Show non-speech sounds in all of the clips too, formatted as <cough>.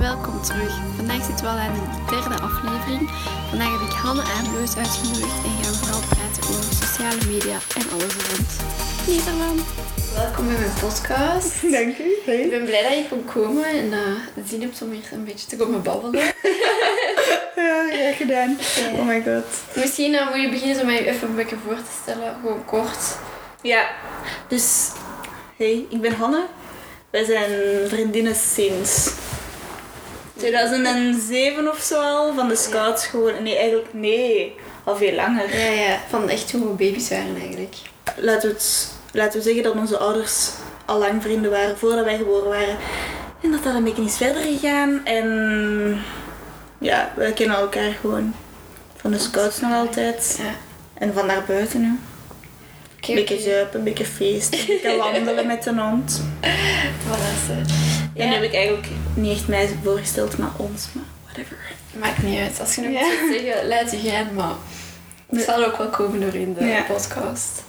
welkom terug. Vandaag zitten we al aan de derde aflevering. Vandaag heb ik Hanne en Loos uitgenodigd en gaan we vooral praten over sociale media en alles rond Nederland. Welkom bij mijn podcast. <laughs> Dank u. Ik Hey. ben blij dat je kon komen en uh, de zin hebt om hier een beetje te komen babbelen. <laughs> Ja, graag gedaan. Oh my god. Misschien uh, moet je beginnen zo met je even een beetje voor te stellen, gewoon kort. Ja, dus hey, ik ben Hanne. Wij zijn vriendinnen sinds 2007 of zo al van de scouts gewoon. Nee, eigenlijk nee, al veel langer. Ja, ja, van echt toen we baby's waren eigenlijk. Laten we, het, laten we zeggen dat onze ouders al lang vrienden waren voordat wij geboren waren. En dat dat een beetje is verder gegaan. En ja, wij kennen elkaar gewoon van de scouts nog altijd. Ja. En van daar buiten nu. Een beetje zuipen, een beetje feest, een beetje <laughs> wandelen met een hond. Voilà, zo. En nu heb ik eigenlijk niet echt mij voorgesteld, maar ons, maar whatever. Maakt niet uit. Als je nog Ja. iets wilt zeggen, laat je gaan. Maar het zal ook wel komen door in de Ja. podcast.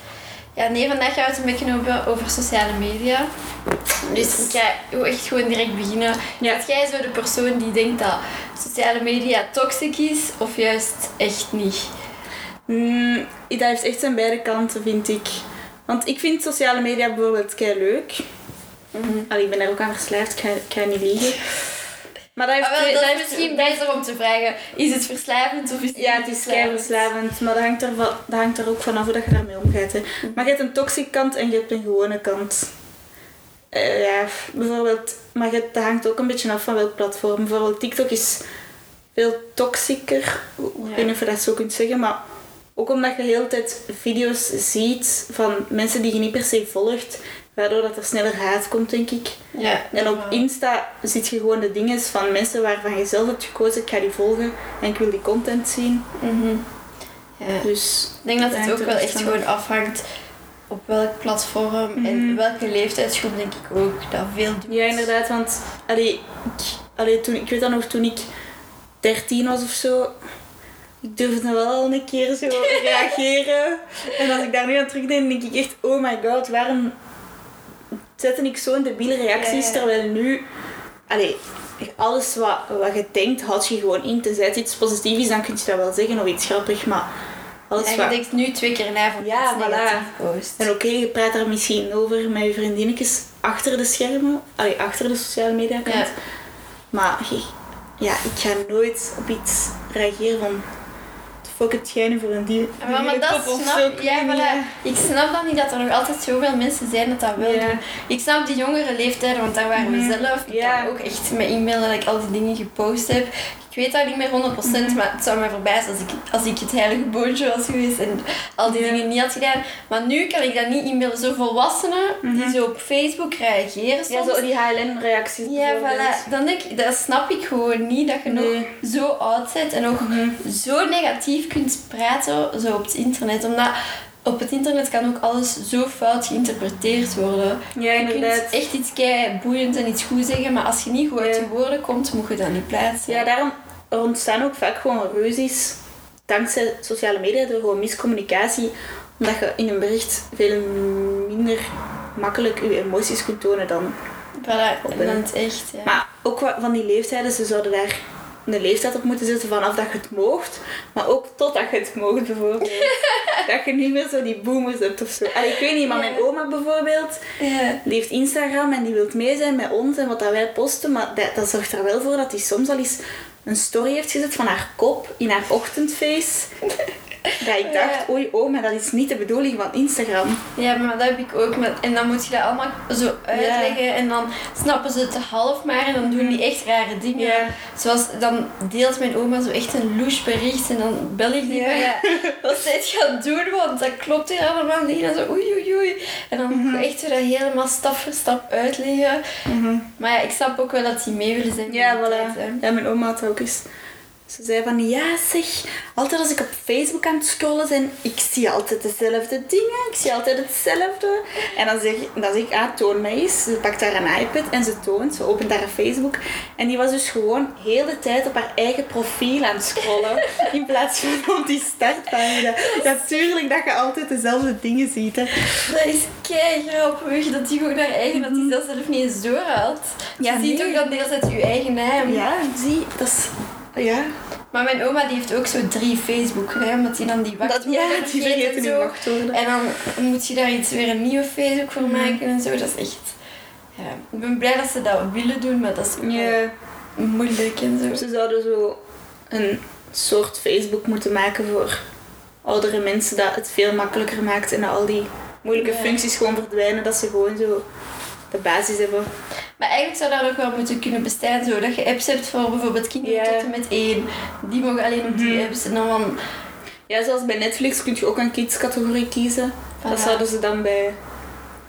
Ja, nee, vandaag gaan we het een beetje over, over sociale media. Dus ik ga echt gewoon direct beginnen. Ja. Ben jij zo de persoon die denkt dat sociale media toxic is of juist echt niet? Mm, dat heeft echt zijn beide kanten, vind ik. Want ik vind sociale media bijvoorbeeld kei leuk. Allee, ik ben daar ook aan verslaafd, ik ga, ik ga niet liegen. Maar dat heeft, Maar wel, twee- dat dat is heeft- misschien beter om te vragen. Is het verslavend of is het Ja, het is kei verslavend, maar dat hangt, er dat hangt er ook vanaf hoe dat je daarmee omgaat. Hè. Maar je hebt een toxic kant en je hebt een gewone kant. Eh, ja, bijvoorbeeld, maar je, dat hangt ook een beetje af van welk platform. Bijvoorbeeld TikTok is veel toxieker, ik Ja. weet niet of je dat zo kunt zeggen, maar ook omdat je de hele tijd video's ziet van mensen die je niet per se volgt, waardoor dat er sneller haat komt, denk ik. Ja, En op Insta ziet je gewoon de dingen van mensen waarvan je zelf hebt gekozen, ik ga die volgen en ik wil die content zien. Mhm. ja. Dus Ik denk dat het ook wel echt van gewoon afhangt op welk platform en Mhm. welke leeftijdsgroep denk ik ook dat veel doet. Ja, inderdaad, want allee, ik, allee, toen, ik weet dat nog toen ik 13 was of zo. Ik durfde wel al een keer zo <laughs> reageren. En als ik daar nu aan terugdenk, denk ik echt: oh my god, waarom zette ik zo'n debiele reacties? Ja, ja. Terwijl nu, allee, alles wat, wat je denkt, houd je gewoon in. Tenzij het iets positiefs is, dan kun je dat wel zeggen of iets grappig. Maar alles En je wat. denkt nu twee keer na voor Ja, voilà. post. En oké, je praat daar misschien over met je vriendinnetjes achter de schermen, allee, achter de sociale media kant. Ja. Maar ja, ik ga nooit op iets reageren van fuck het nu voor een dier. Ja, maar, maar dat snap ik. ik Ja, voilà. Ik snap dan niet dat er nog altijd zoveel mensen zijn dat dat wel Ja. doen. Ik snap die jongere leeftijden, want daar waren we Mhm. zelf. Ik kan ook echt met e-mailen dat ik al die dingen gepost heb. Ik weet dat niet meer 100%, Mhm. maar het zou mij verbazen als ik, als ik het heilige boontje was geweest en al die dingen niet had gedaan. Maar nu kan ik dat niet e-mailen. Zo volwassenen die zo op Facebook reageren soms. Mhm. Ja, zo die HLN-reacties. Ja, voilà. Dan denk ik, dat snap ik gewoon niet, dat je Nee. nog zo oud bent en nog Mhm. zo negatief kunt praten zo op het internet. Omdat op het internet kan ook alles zo fout geïnterpreteerd worden. Ja, Je inderdaad. kunt echt iets kei boeiend en iets goed zeggen, maar als je niet goed uit je woorden komt, moet je dat niet plaatsen. Ja, daarom er ontstaan ook vaak gewoon ruzies dankzij sociale media door gewoon miscommunicatie. Omdat je in een bericht veel minder makkelijk je emoties kunt tonen dan Voilà, Op en een- echt. Ja. Maar ook van die leeftijden, ze zouden daar een leeftijd op moeten zetten vanaf dat je het moogt, maar ook totdat je het moogt bijvoorbeeld. <laughs> dat je niet meer zo die boomers hebt of zo. Allee, ik weet niet, maar mijn oma bijvoorbeeld, ja. die heeft Instagram en die wil mee zijn met ons en wat dat wij posten, maar dat, dat zorgt er wel voor dat hij soms al eens een story heeft gezet van haar kop in haar ochtendface. Dat ik dacht, oei, oh, maar dat is niet de bedoeling van Instagram. Ja, maar dat heb ik ook. Met, en dan moet je dat allemaal zo uitleggen. En dan snappen ze het half maar. En dan doen die echt rare dingen. Ja. Zoals, dan deelt mijn oma zo echt een louche bericht. En dan bel ik die Ja. van, <laughs> wat aan het doen? Want dat klopt hier allemaal niet. En zo, oei, oei, oei. En dan Mhm. echt zo dat helemaal stap voor stap uitleggen. Maar ja, ik snap ook wel dat die mee willen zijn. Ja, tijd, voilà. hè. Ja, mijn oma had ook eens Ze zei van, ja zeg, altijd als ik op Facebook aan het scrollen ben, ik zie altijd dezelfde dingen, ik zie altijd hetzelfde. En dan zeg, dan zeg ik, ah, toon mij eens. Ze pakt daar een iPad en ze toont, ze opent haar Facebook. En die was dus gewoon heel de tijd op haar eigen profiel aan het scrollen, <laughs> in plaats van op die startpagina. Natuurlijk dat je altijd dezelfde dingen ziet, hè. Dat is kei grappig dat die gewoon haar eigen, dat die dat zelf niet eens doorhaalt. Ja, je ziet toch dan de hele tijd je eigen naam. Ja, zie, dat is... Ja, Maar mijn oma die heeft ook zo drie Facebook, hè, omdat die dan die dat, wachtwoorden ja die vergeten en wachtwoorden. En dan moet je daar iets weer een nieuwe Facebook voor maken en zo. Dat is echt... Ja, ik ben blij dat ze dat willen doen, maar dat is ook Ja. moeilijk en zo. Ze zouden zo een soort Facebook moeten maken voor oudere mensen dat het veel makkelijker maakt en dat al die moeilijke Ja. functies gewoon verdwijnen, dat ze gewoon zo de basis hebben. Maar eigenlijk zou dat ook wel moeten kunnen bestaan, zo dat je apps hebt voor bijvoorbeeld kinderen Ja. tot en met één. Die mogen alleen op die Mhm. apps en dan van... Ja, zoals bij Netflix kun je ook een kids-categorie kiezen. Dat zouden ze dan bij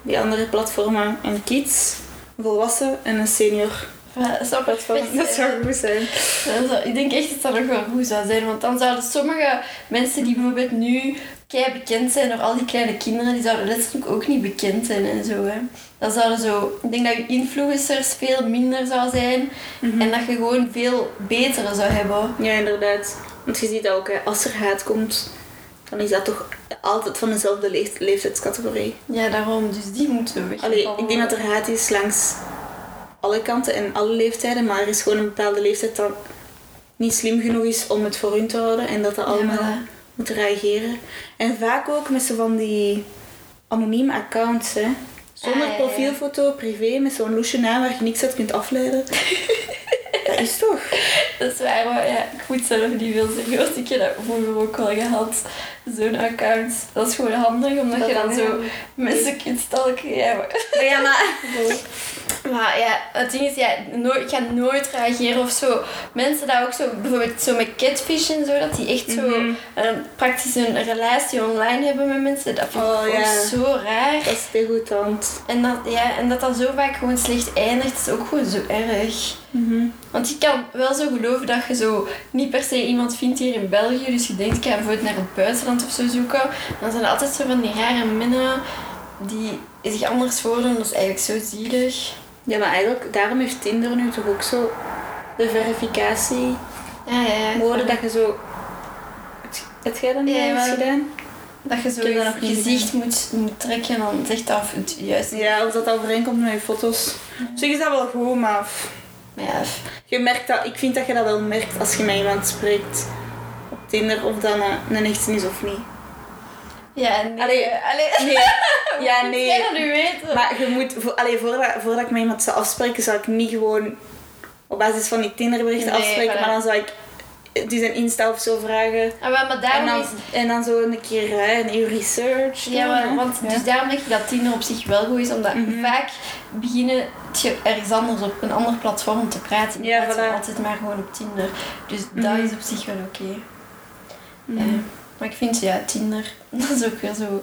die andere platformen een kids, volwassen en een senior Ja, dat zou perfect Dat zou goed zijn. Dat zou- ik denk echt dat dat nog wel goed zou zijn. Want dan zouden sommige mensen die bijvoorbeeld nu kei bekend zijn door al die kleine kinderen, die zouden letterlijk ook niet bekend zijn en zo. Hè. Dan zouden zo, ik denk dat je influencers veel minder zou zijn en dat je gewoon veel betere zou hebben. Ja, inderdaad. Want je ziet dat ook, hè, als er haat komt, dan is dat toch altijd van dezelfde leeft- leeftijdscategorie. Ja, daarom. Dus die moeten we weg. Allee, ik denk dat er haat is langs alle kanten en alle leeftijden, maar er is gewoon een bepaalde leeftijd dat niet slim genoeg is om het voor hun te houden en dat dat allemaal moet reageren. En vaak ook met zo van die anonieme accounts, hè. Zonder Ah, profielfoto, privé, met zo'n loesje naam waar je niks uit kunt afleiden. <laughs> dat is toch? Dat is waar, maar ja, ik moet zelf niet veel zeggen, want ik heb dat vroeger ook al gehad. Zo'n account. Dat is gewoon handig, omdat Dat je dan dan, zo mensen kunt stalken. Ja, maar... Maar ja, maar... Maar ja, het ding is, ja, nooit, ik ga nooit reageren of zo. Mensen dat ook zo, bijvoorbeeld zo met catfish en zo, dat die echt zo Mhm. een, praktisch een relatie online hebben met mensen. Dat vind ik Oh, ja. zo raar. Dat is degoutant. En dat, ja, en dat dat zo vaak gewoon slecht eindigt, is ook gewoon zo erg. Mhm. Want je kan wel zo geloven dat je zo niet per se iemand vindt hier in België. Dus je denkt, ik ga bijvoorbeeld naar het buitenland of zo zoeken. Dan zijn er altijd zo van die rare mannen die zich anders voordoen. Dat is eigenlijk zo zielig. Ja, maar eigenlijk, daarom heeft Tinder nu toch ook zo de verificatie Ja, ja, mode dat je zo... Het- Heb jij dat niet Ja, eens gedaan? Dat je zo je nog gezicht moet, moet trekken en dan zegt dat het juist is. Ja, of dat overeenkomt met je foto's. Op zich is dat wel goed, maar... Maar ja, Je merkt dat, ik vind dat je dat wel merkt als je met iemand spreekt op Tinder of dat een, een echte is of niet. ja nee. Allee, allee. Nee, <laughs> ja, nee. jij dat nu weten? Maar je moet, voor, allee, voordat, voordat ik met iemand zou afspreken, zou ik niet gewoon op basis van die Tinderberichten Nee, afspreken, voilà. maar dan zou ik die zijn Insta of zo vragen. Ah, maar, En dan, is... en dan zo een keer hè, een uur research. Ja, doen, maar, hè. want, Ja. dus daarom denk ik dat Tinder op zich wel goed is, omdat Mhm. vaak beginnen je ergens anders op een ander platform te praten. Ja, van voilà. altijd maar gewoon op Tinder. Dus Mhm. dat is op zich wel oké. Mhm. Maar ik vind, ja, Tinder, <laughs> dat is ook weer zo...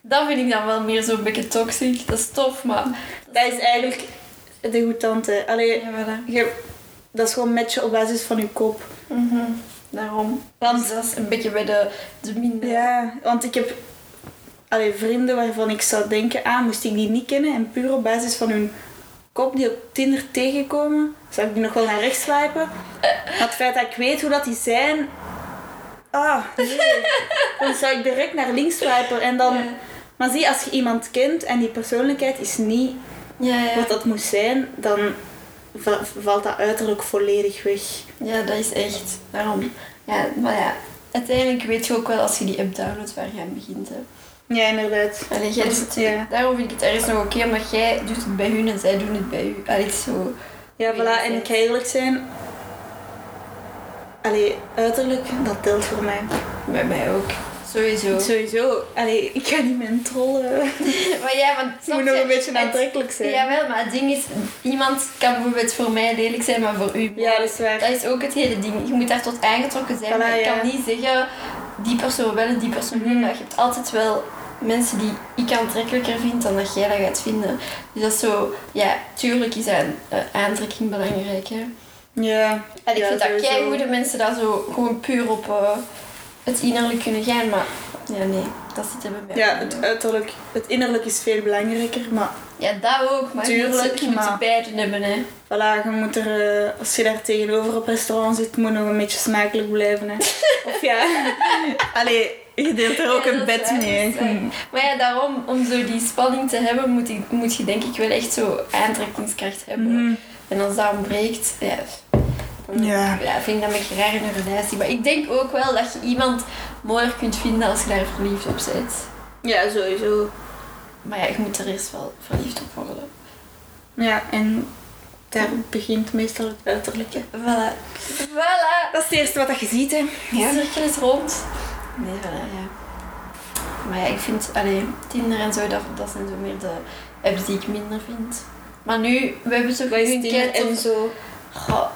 Dat vind ik dan wel meer zo'n beetje toxic. Dat is tof, maar... Dat is eigenlijk de goedtante. Allee, Ja, voilà. je, dat is gewoon matchen op basis van je kop. Mhm. Daarom. Want- Dus dat is een beetje bij de, de minder... Ja, want ik heb allee, vrienden waarvan ik zou denken, ah, moest ik die niet kennen en puur op basis van hun kop die op Tinder tegenkomen, zou ik die nog wel naar rechts swipen. Maar het feit dat ik weet hoe dat die zijn, ah, nee. <laughs> Dan zou ik direct naar links swipen en dan... Ja. Maar zie, als je iemand kent en die persoonlijkheid is niet Ja, ja. wat dat moest zijn, dan va- valt dat uiterlijk volledig weg. Ja, dat is echt. Daarom. Ja, maar ja. Uiteindelijk weet je ook wel als je die app downloadt waar je aan begint. Hè. Ja, inderdaad. Allee, jij doet het, Ja. Daarom vind ik het ergens nog oké, omdat jij doet het bij hun en zij doen het bij u. Allee, zo. Ja, voilà. En ik ga eerlijk zijn. Allee, uiterlijk, dat telt voor mij. Bij mij ook. Sowieso. Sowieso. Allee, ik ga niet mijn trollen. <laughs> Maar ja, want Het moet nog een beetje aantrekkelijk zijn. Jawel, maar het ding is, iemand kan bijvoorbeeld voor mij lelijk zijn, maar voor u. Ja, dat is waar. Dat is ook het hele ding. Je moet daar tot aangetrokken zijn. Voilà, maar ik ja. kan niet zeggen, die persoon wel en die persoon niet. Mhm. Maar je hebt altijd wel mensen die ik aantrekkelijker vind dan dat jij dat gaat vinden. Dus dat is zo... Ja, tuurlijk is aan, eh, aantrekking belangrijk, hè. Ja. En ik ja, vind dat kei goede mensen dat zo gewoon puur op eh, het innerlijk kunnen gaan, maar ja, nee, dat zit er bij mij. Ja, het uiterlijk, het innerlijk is veel belangrijker, maar ja, dat ook, maar je moet, Tuurlijk, je moet maar- beide hebben, hè. voilà, je moet er, eh, als je daar tegenover op restaurant zit, moet nog een beetje smakelijk blijven. Hè. <laughs> Of ja, <laughs> allee, je deelt er ook Ja, een bed waar, mee. Maar ja, daarom, om zo die spanning te hebben, moet, ik, moet je denk ik wel echt zo aantrekkingskracht hebben. Mhm. En als dat ontbreekt, ja, Ja. ja, vind ik dat een beetje raar in een relatie. Maar ik denk ook wel dat je iemand mooier kunt vinden als je daar verliefd op bent. Ja, sowieso. Maar ja, je moet er eerst wel verliefd op worden. Ja, en daar begint meestal het uiterlijke. Voilà. Voilà. Dat is het eerste wat je ziet, hè. De cirkel is rond. Nee, voilà, ja. Maar ja, ik vind, allee, Tinder en zo, dat, dat zijn zo meer de apps die ik minder vind. Maar nu, we hebben zo nu een en zo? Goh,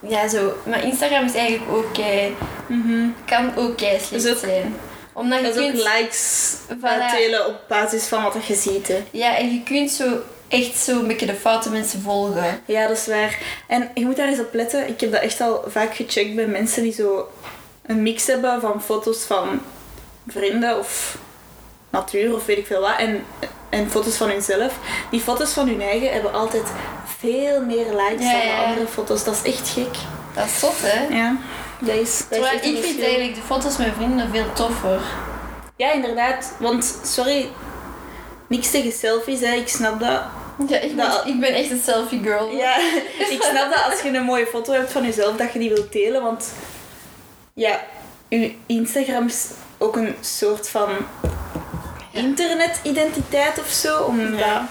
Ja, zo. Maar Instagram is eigenlijk ook kei, Mhm. kan ook kei slecht ook- zijn. Omdat je is ook kunt, likes Voilà. op basis van wat je ziet, hè. ja, en je kunt zo echt zo een beetje de foute mensen volgen. Ja, dat is waar. En je moet daar eens op letten. Ik heb dat echt al vaak gecheckt bij mensen die zo een mix hebben van foto's van vrienden of natuur of weet ik veel wat. En, en foto's van hunzelf. Die foto's van hun eigen hebben altijd veel meer likes Ja, dan de andere foto's. Dat is echt gek. Dat is zot, hè? Ja, dat is, dat Terwijl ik vind eigenlijk de foto's met vrienden veel toffer. Ja, inderdaad. Want, sorry, niks tegen selfies, hè. Ik snap dat. Ja, ik, Dat- moet- ik ben echt een selfie girl. <laughs> Ja, ik snap dat als je een mooie foto hebt van jezelf, dat je die wilt delen. Want ja, je Instagram is ook een soort van internetidentiteit of zo. Omdat Ja.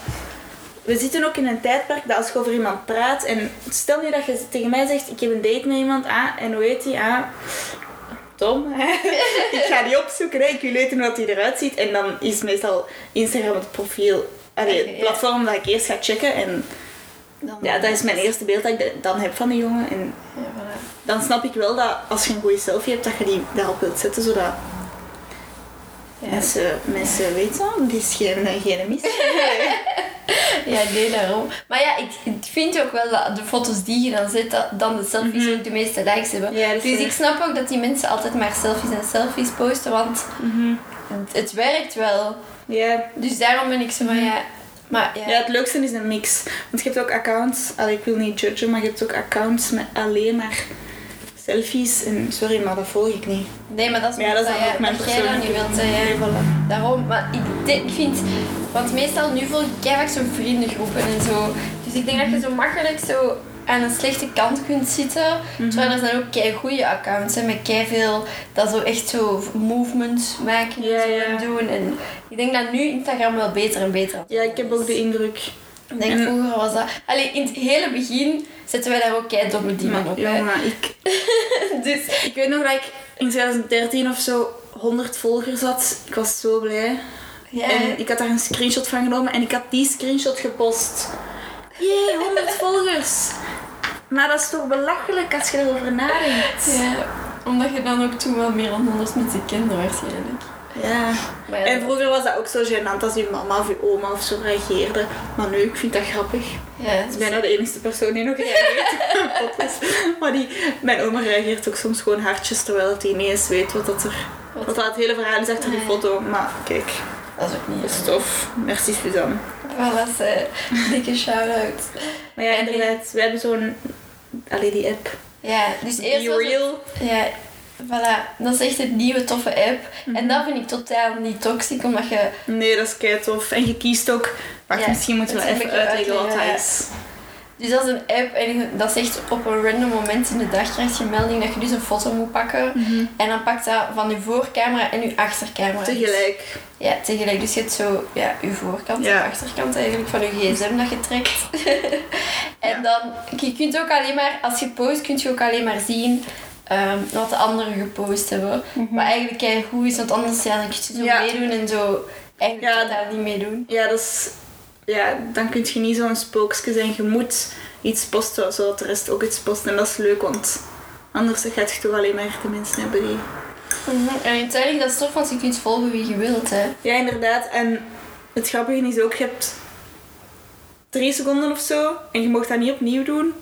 we zitten ook in een tijdperk dat als je over iemand praat en stel nu dat je tegen mij zegt: Ik heb een date met iemand, ah, en hoe heet die? Ah, Tom. hè. <laughs> ik ga die opzoeken, hè. ik wil weten hoe die eruit ziet. En dan is meestal Instagram het profiel, allee, het platform dat ik eerst ga checken. En Dan- ja, dat is mijn eerste beeld dat ik dan heb van die jongen. En dan snap ik wel dat als je een goede selfie hebt, dat je die daarop wilt zetten, zodat. Mensen, mensen weten, oh, die is geen, geen mis. <laughs> Ja, nee, daarom. Maar ja, ik, ik vind ook wel dat de foto's die je dan zet, dat, dan de selfies ook de meeste likes hebben. Mhm. Ja, dat dus ik snap ook dat die mensen altijd maar selfies en selfies posten, want Mhm. het, het werkt wel. ja. Dus daarom ben ik zo van, ja... Maar ja, ja, het leukste is een mix. Want je hebt ook accounts, allee, ik wil niet judgen, maar je hebt ook accounts met alleen maar selfies. En sorry, maar dat volg ik niet. nee, maar dat is, Maar ja, dat is dan ja, ook mijn jij dat niet persoonlijke... wilt. hè, voilà. Daarom, maar ik, denk- ik vind, want meestal nu volg ik vaak zo'n vriendengroepen en zo. Dus ik denk dat je zo makkelijk zo aan een slechte kant kunt zitten. Mhm. Terwijl er zijn ook kei goede accounts hè, met kei veel dat zo echt zo movements maken en zo doen. En ik denk dat nu Instagram wel beter en beter Ja, ik heb ook de indruk. Ik denk en- vroeger was dat. Allee, in het hele begin zetten wij daar ook kei domme dingen Maar, op. jongen, ik, <laughs> Dus ik weet nog dat ik in 2013 of zo 100 volgers had. Ik was zo blij. ja, En ik had daar een screenshot van genomen en ik had die screenshot gepost. Jee, 100 <laughs> volgers. Maar dat is toch belachelijk als je erover nadenkt. ja, omdat je dan ook toen wel meer dan 100 mensen kende waarschijnlijk. Ja. En vroeger was dat ook zo gênant als je mama of je oma of zo reageerde. Maar nu, ik vind dat grappig. ja, Ik ben bijna de enige persoon die nog reageert. Maar die, mijn oma reageert ook soms gewoon hartjes terwijl hij niet eens weet wat, dat er, wat dat het hele verhaal is achter die Nee. foto. Maar kijk, dat is ook niet. dat is tof. Merci Suzanne. Voilà, ze. Dikke shout-out. Maar ja, inderdaad, we hebben zo'n... Allee, die app. Ja, dus eerst Be het- Real. Ja, voilà. Dat is echt een nieuwe toffe app. En dat vind ik totaal niet toxic, omdat je... Nee, dat is kei tof. En je kiest ook... Wacht, Ja, misschien moeten we even uitleggen wat dat is. Dus dat is een app en je- dat is echt op een random moment in de dag krijg je een melding dat je dus een foto moet pakken. En dan pakt dat van je voorcamera en je achtercamera. Tegelijk. Ja, tegelijk. Dus je hebt zo ja, je voorkant Ja. en achterkant eigenlijk van je gsm dat je trekt. <laughs> en dan, je kunt ook alleen maar, als je post, kun je ook alleen maar zien ehm, wat de anderen gepost hebben. Wat eigenlijk kei goed is, want anders ja, dan kun je zo Ja. meedoen en zo eigenlijk Ja. totaal niet meedoen. Ja, dat is... Ja, dan kun je niet zo'n spookje zijn. Je moet iets posten, zodat de rest ook iets post. En dat is leuk, want anders gaat je toch alleen maar de mensen hebben die... Mhm. En uiteindelijk dat is tof, want je kunt volgen wie je wilt. Hè. Ja, inderdaad. En het grappige is ook, je hebt drie seconden of zo en je mag dat niet opnieuw doen.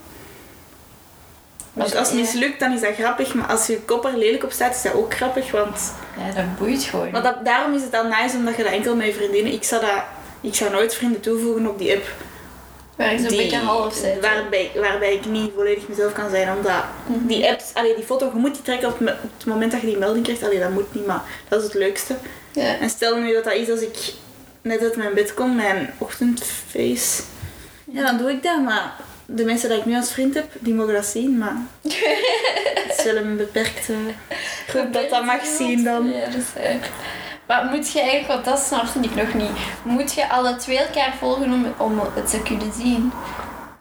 Want Maar als het mislukt, dan is dat grappig. Maar als je kop er lelijk op staat, is dat ook grappig. Want, Ja, dat boeit gewoon. maar dat, daarom is het dan nice, omdat je dat enkel met je vriendinnen... Ik zou, dat, ik zou nooit vrienden toevoegen op die app. Waar ik zo'n beetje half zit. Waarbij, waarbij ik niet volledig mezelf kan zijn. Omdat Mhm. die apps... Allee, die foto, je moet die trekken op het moment dat je die melding krijgt. Allee, dat moet niet, maar dat is het leukste. Ja. En stel nu dat dat is als ik net uit mijn bed kom, mijn ochtendface. Ja, dan doe ik dat. Maar de mensen die ik nu als vriend heb, die mogen dat zien. Maar <laughs> het is wel een beperkte groep dat dat mag zien dan. Ja, dat is waar. Maar moet je eigenlijk, want dat snapte ik nog niet, moet je alle twee elkaar volgen om, om het te kunnen zien?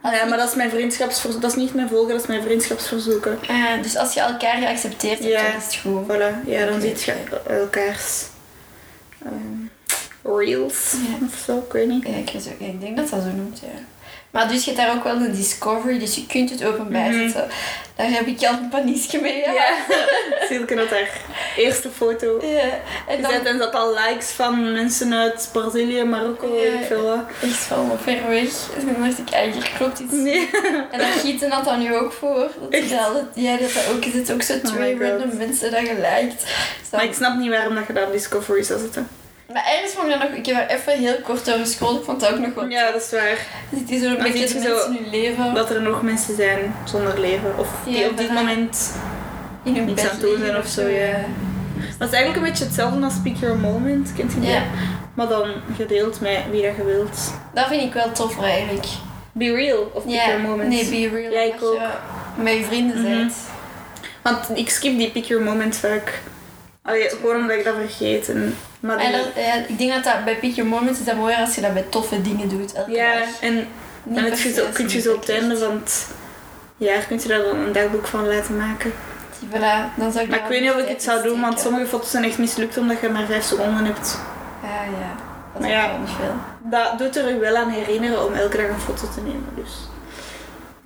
Ja, maar dat is mijn vriendschapsverzoek. Dat is niet mijn volgen, dat is mijn vriendschapsverzoeken. Ah, dus als je elkaar geaccepteerd hebt, Ja. dan is het goed. Voilà. Ja, dan ziet je elkaars ehm, reels Ja. of zo, ik weet niet. Ja, ik, weet ook- ik denk dat dat zo noemt, ja. Maar dus je hebt daar ook wel een discovery, dus je kunt het openbaar Mhm. zetten. Daar heb ik al een paniekje mee. Ja. Ja, <laughs> Silke had haar eerste foto Ja. En dan gezet en zat al likes van mensen uit Brazilië, Marokko, weet ik Ja. veel wat. echt van ver weg. En dan dacht ik, hier klopt iets. Nee. En dan gieten had dat nu ook voor. Dat Echt? al- ja, dat dat ook is. Het ook zo Oh twee random mensen dat je liked. Dus dan- Maar ik snap niet waarom dat je dat op Discovery zou zetten. Maar ergens vond ik dat nog... Ik heb er even heel kort over. Ik vond dat ook nog wel... Ja, dat is waar. Het is Dan beetje zo mensen in hun leven. Dat er nog mensen zijn zonder leven. Of die Ja, op dit moment... in hun niets bed aan het zijn of zo, ja. Dat is eigenlijk een beetje hetzelfde als Speak Your Moment, kent je die? Ja. Maar dan gedeeld met wie dat je wilt. Dat vind ik wel tof eigenlijk. Be real of Pick Ja, Your Moment. nee, be real. Als je ook. met je vrienden Mhm. bent. Want ik skip die Pick Your Moment vaak. Allee, gewoon omdat ik dat vergeet. En, maar die- En dat, ja, ik denk dat dat bij Pick Your Moments is dat mooier als je dat bij toffe dingen doet. Elke ja, dag. en dan je kun je je zo op het einde kiest. van het jaar kun je daar dan een dagboek van laten maken. Voilà, dan zou ik Maar ik weet niet of ik het zou doen, want sommige foto's zijn echt mislukt omdat je maar 5 seconden hebt. Ja, ja. Dat Maar is ja. niet veel. Dat doet er u wel aan herinneren om elke dag een foto te nemen. Dus.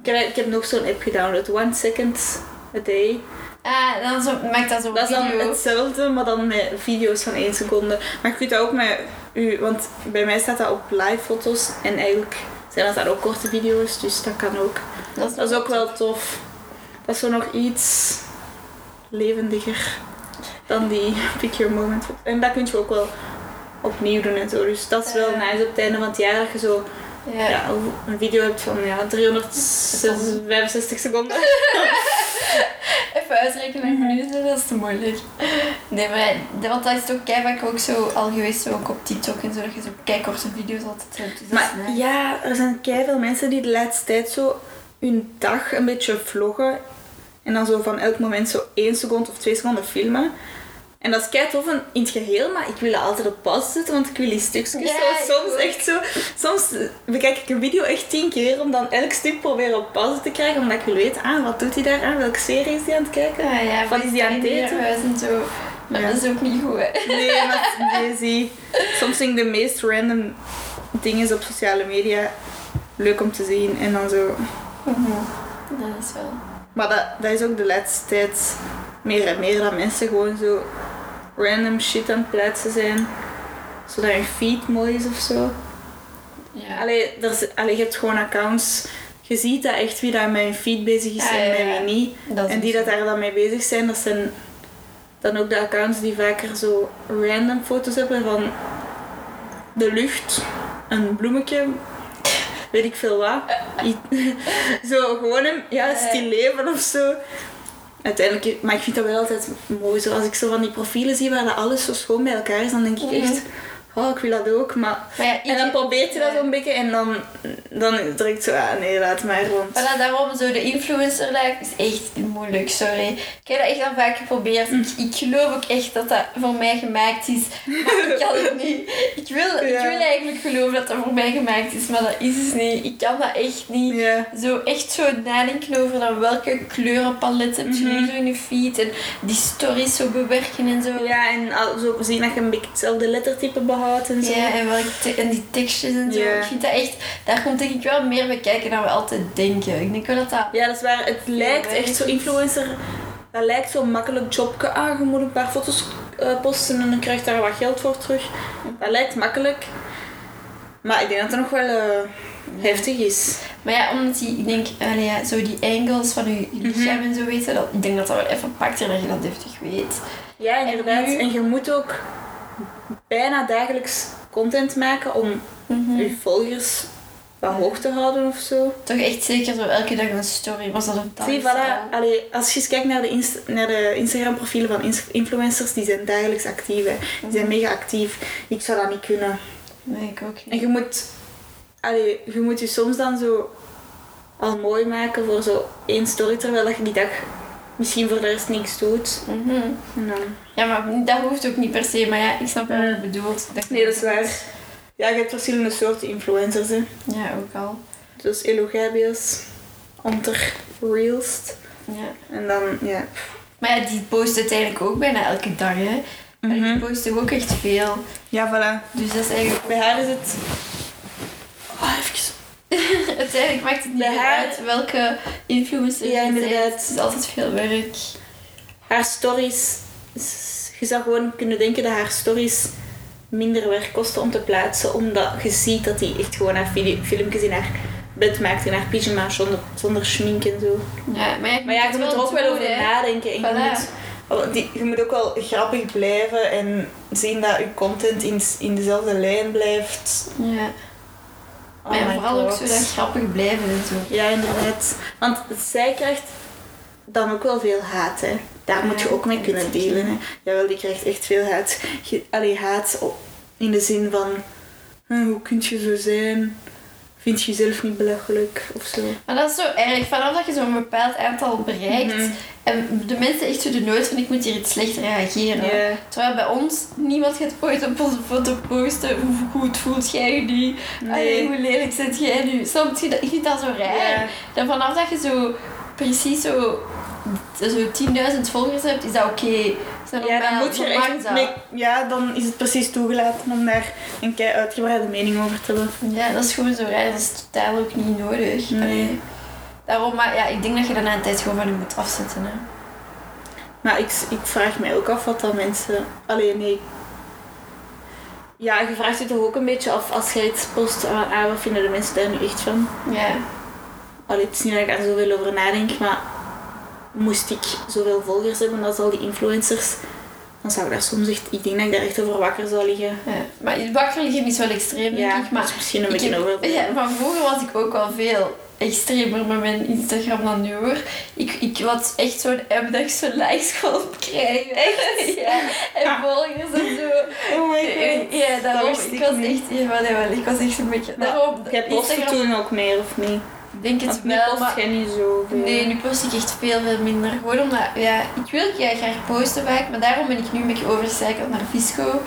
Ik, heb, ik heb nog zo'n app gedownload, One Second a Day. Ah, dan zo, maakt dat zo Dat is dan video. hetzelfde, maar dan met video's van 1 seconde. Maar je kunt dat ook met u, want bij mij staat dat op live foto's en eigenlijk zijn dat dan ook korte video's, dus dat kan ook. Dat is ook wel tof. Dat is zo nog iets levendiger dan die Pick Your Moment. En dat kun je ook wel opnieuw doen en zo. Dus dat is wel Ja. nice op het einde van het jaar dat je zo Ja. ja, een video hebt van ja, 365 seconden. <laughs> Even uitrekenen naar minuten, dat is te moeilijk. Nee, maar dat- want dat is toch keihard ook zo al geweest, zo ook op TikTok en zo, dat je zo keikorte video's altijd hebt. Dus Maar is ja, er zijn veel mensen die de laatste tijd zo hun dag een beetje vloggen. En dan zo van elk moment zo één seconde of twee seconden filmen. En dat is kei tof in het geheel, maar ik wil dat altijd op pauze zetten, want ik wil die stukjes Ja, zo soms ook. echt zo... Soms bekijk ik een video echt tien keer om dan elk stuk proberen op pauze te krijgen, omdat ik wil weten, ah, wat doet hij daar aan? Welke serie is hij aan het kijken? Ja, ja, Wat is die aan het eten? huis en zo. Maar Ja. dat is ook niet goed, hè. Nee, <laughs> maar nee, zie. Soms vind ik de meest random dingen op sociale media leuk om te zien. En dan zo... Mhm. Dat is wel. Maar dat, dat is ook de laatste tijd meer en meer dat mensen gewoon zo random shit aan het plaatsen zijn. Zodat hun feed mooi is of zo. Ja. Allee, er, allee, je hebt gewoon accounts. Je ziet dat echt wie daar met hun feed bezig is Ja, en ja, met ja. wie niet. Dat En die dat daar dan mee bezig zijn, dat zijn dan ook de accounts die vaker zo random foto's hebben van de lucht, een bloemetje, weet ik veel wat. I- <laughs> zo gewoon een ja, stil leven of zo. Uiteindelijk, maar ik vind dat wel altijd mooi. Zo, als ik zo van die profielen zie waar dat alles zo schoon bij elkaar is, dan denk ik echt, oh, ik wil dat ook. Maar, Maar ja, en dan probeert je dat zo'n beetje en dan, dan direct zo, ah nee, laat maar. Want Voilà, daarom zo de influencer life is echt moeilijk, sorry. Ik heb dat echt al vaak geprobeerd. Ik, ik geloof ook echt dat dat voor mij gemaakt is, maar ik kan het niet. Ik wil, ik wil eigenlijk geloven dat dat voor mij gemaakt is, maar dat is het niet. Ik kan dat echt niet. Zo echt zo nadenken over dan welke kleurenpalet heb je nu Mhm. zo in je feed en die stories zo bewerken en zo. Ja, en al- zo zien dat je een beetje hetzelfde lettertype behoudt en zo. Ja, en, die tekstjes en zo. Ja. Ik vind dat echt, daar komt denk ik wel meer bij kijken dan we altijd denken. Ik denk wel dat dat... Ja, dat is waar. Het lijkt echt zo influencer. Dat lijkt zo'n makkelijk jobje. Ah, je moet een paar foto's eh, posten en dan krijg je daar wat geld voor terug. Dat lijkt makkelijk. Maar ik denk dat het nog wel eh, heftig is. Maar ja, omdat die, ik denk, allee, ja, zo die angles van je Mhm. lichaam en zo weten, dat, ik denk dat dat wel even pakt en dat je dat deftig weet. Ja, inderdaad. nu- En je moet ook bijna dagelijks content maken om je volgers wat hoog te houden of zo. Toch echt zeker zo elke dag een story. Was dat een Zie, dag? voilà. Allee, als je eens kijkt naar de, Inst- naar de Instagram-profielen van ins- influencers, die zijn dagelijks actief. Hè. Die zijn mega actief. Ik zou dat niet kunnen. Nee, ik ook En niet. je moet, allee, je moet je soms dan zo al mooi maken voor zo één story, terwijl je die dag misschien voor de rest niks doet. Mhm. Ja, maar dat hoeft ook niet per se. Maar ja, ik snap wat je bedoelt. Dat- Nee, dat is waar. Ja, je hebt verschillende soorten influencers. Hè. Ja, ook al. Dus Elogabius, Onter Reelst. Ja. En dan, ja. Maar ja, die post uiteindelijk ook bijna elke dag, hè. En Mhm. die post ook echt veel. Ja, voilà. Dus dat is eigenlijk... Bij haar is het... Oh, even. <laughs> uiteindelijk maakt het niet Bij meer haar- uit welke influencer Ja, inderdaad. Het is altijd veel werk. Haar stories... Je zou gewoon kunnen denken dat haar stories minder werk kosten om te plaatsen. Omdat je ziet dat hij echt gewoon haar filmpjes in haar bed maakt. In haar pyjama, zonder, zonder schmink en zo. Ja, maar ja, Maar ja, je moet er ook wel over nadenken. En je, moet, die, je moet ook wel grappig blijven en zien dat je content in, in dezelfde lijn blijft. Ja. Oh Maar vooral ook zo dat grappig blijven en zo. Ja, inderdaad. Want zij krijgt dan ook wel veel haat, hè. Daar moet je ook mee kunnen delen, hè. Jawel, die krijgt echt veel haat. Je, allee, haat in de zin van... "Hm, hoe kun je zo zijn? Vind je jezelf niet belachelijk? Of zo. Maar dat is zo erg. Vanaf dat je zo'n bepaald aantal bereikt Mhm. en de mensen echt zo de nood van ik moet hier iets slecht reageren. Ja. Terwijl bij ons niemand gaat ooit op onze foto posten hoe goed voelt jij je nu? Nee. Allee, hoe lelijk zit jij nu? Soms je dat, vind zo raar. Ja. Dan vanaf dat je zo precies zo, zo 10.000 volgers hebt, is dat oké. Ja, dan moet je er echt mee, ja, dan is het precies toegelaten om daar een kei uitgebreide mening over te hebben. Ja, dat is gewoon zo raar. Dat is totaal ook niet nodig. Nee. Allee. Daarom, maar ja, ik denk dat je dan na een tijd gewoon van je moet afzetten. Hè. Maar ik, ik vraag mij ook af wat dat mensen... Alleen nee. Ja, je vraagt je toch ook een beetje af als jij iets post. ah, ah, wat vinden de mensen daar nu echt van? Ja. Allee, het is niet dat ik daar zoveel over nadenk, maar moest ik zoveel volgers hebben als al die influencers, dan zou ik daar soms echt... Ik denk dat ik daar echt over wakker zou liggen. ja. Maar wakker liggen is wel extreem, denk Ja, ik. Maar dat is misschien een beetje heb- over. Ja, van vroeger was ik ook wel veel extremer met mijn Instagram dan nu hoor. Ik, ik was echt zo'n app dat ik zo likes kon krijgen. Echt? <laughs> ja. En volgers en zo. Oh my god. Ja, daarom. wist Ik was echt... Ja, wel, ik was echt een beetje... Maar daarom, Jij postte Instagram- toen ook meer, of niet? Denk het nu wel, post maar... jij niet zoveel. Nee, nu post ik echt veel, veel minder. Gewoon omdat, ja, ik wil ja, graag posten vaak, maar daarom ben ik nu een beetje overgeschakeld naar Visco.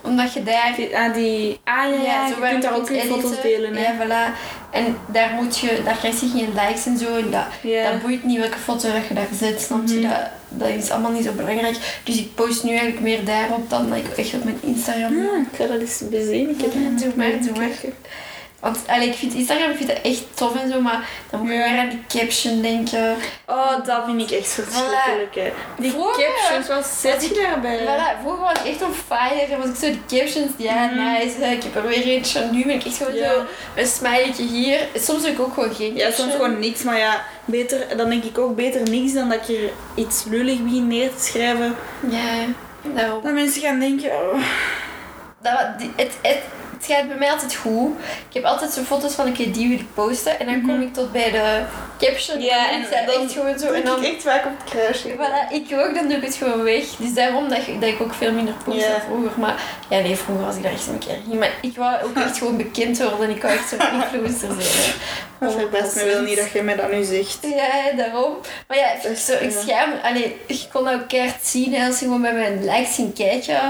Omdat je daar... Die, ah, die... Ah ja, ja, je kunt daar ook je foto's delen, hè. Ja, voilà. En daar, moet je, daar krijg je geen likes en zo. En dat, Ja. dat boeit niet welke foto dat je daar zet, snap je? Mhm. Dat, dat is allemaal niet zo belangrijk. Dus ik post nu eigenlijk meer daarop dan dat ik echt op mijn Instagram doe. Ah, ik ga dat eens bezien. Ik heb Ja, doe maar, doe maar. Want allee, ik vind Instagram ik vind dat echt tof en zo, maar dan moet je Ja. weer aan die caption denken. Oh, dat vind ik echt verschrikkelijk, hè. Die Vroeger- captions, wat zet je daarbij? Voilà, vroeger was ik echt on fire en was ik zo die captions, ja nice, hè, ik heb er weer eentje. Nu ben ik echt gewoon. Ja. zo een smileytje hier. Soms ik ook gewoon geen Ja, caption. soms gewoon niks, maar ja, beter, dan denk ik ook beter niks dan dat je iets lullig begint neer te schrijven. Ja, daarom. Dat mensen gaan denken, oh. Dat, die- het, het, het gaat bij mij altijd goed. Ik heb altijd zo foto's van, oké, die wil ik posten. En dan kom ik tot bij de caption. Mhm. Ja, en en ik dan echt gewoon zo. Dan En dan, ik echt vaak op het kruisje. voilà, ik ook, dan doe ik het gewoon weg. Dus daarom dat, ik- dat ik ook veel minder post dan vroeger. Maar ja, nee, vroeger was ik daar echt een keer. Maar ik wou ook echt gewoon bekend worden. Ik wou echt zo'n <laughs> influencer zijn. verbaast me wel niet dat je mij dat nu zegt. Ja, daarom. Maar ja, is- zo, ik schaam. Allee, je kon dat ook keihard zien als je gewoon bij mijn likes ging kijken.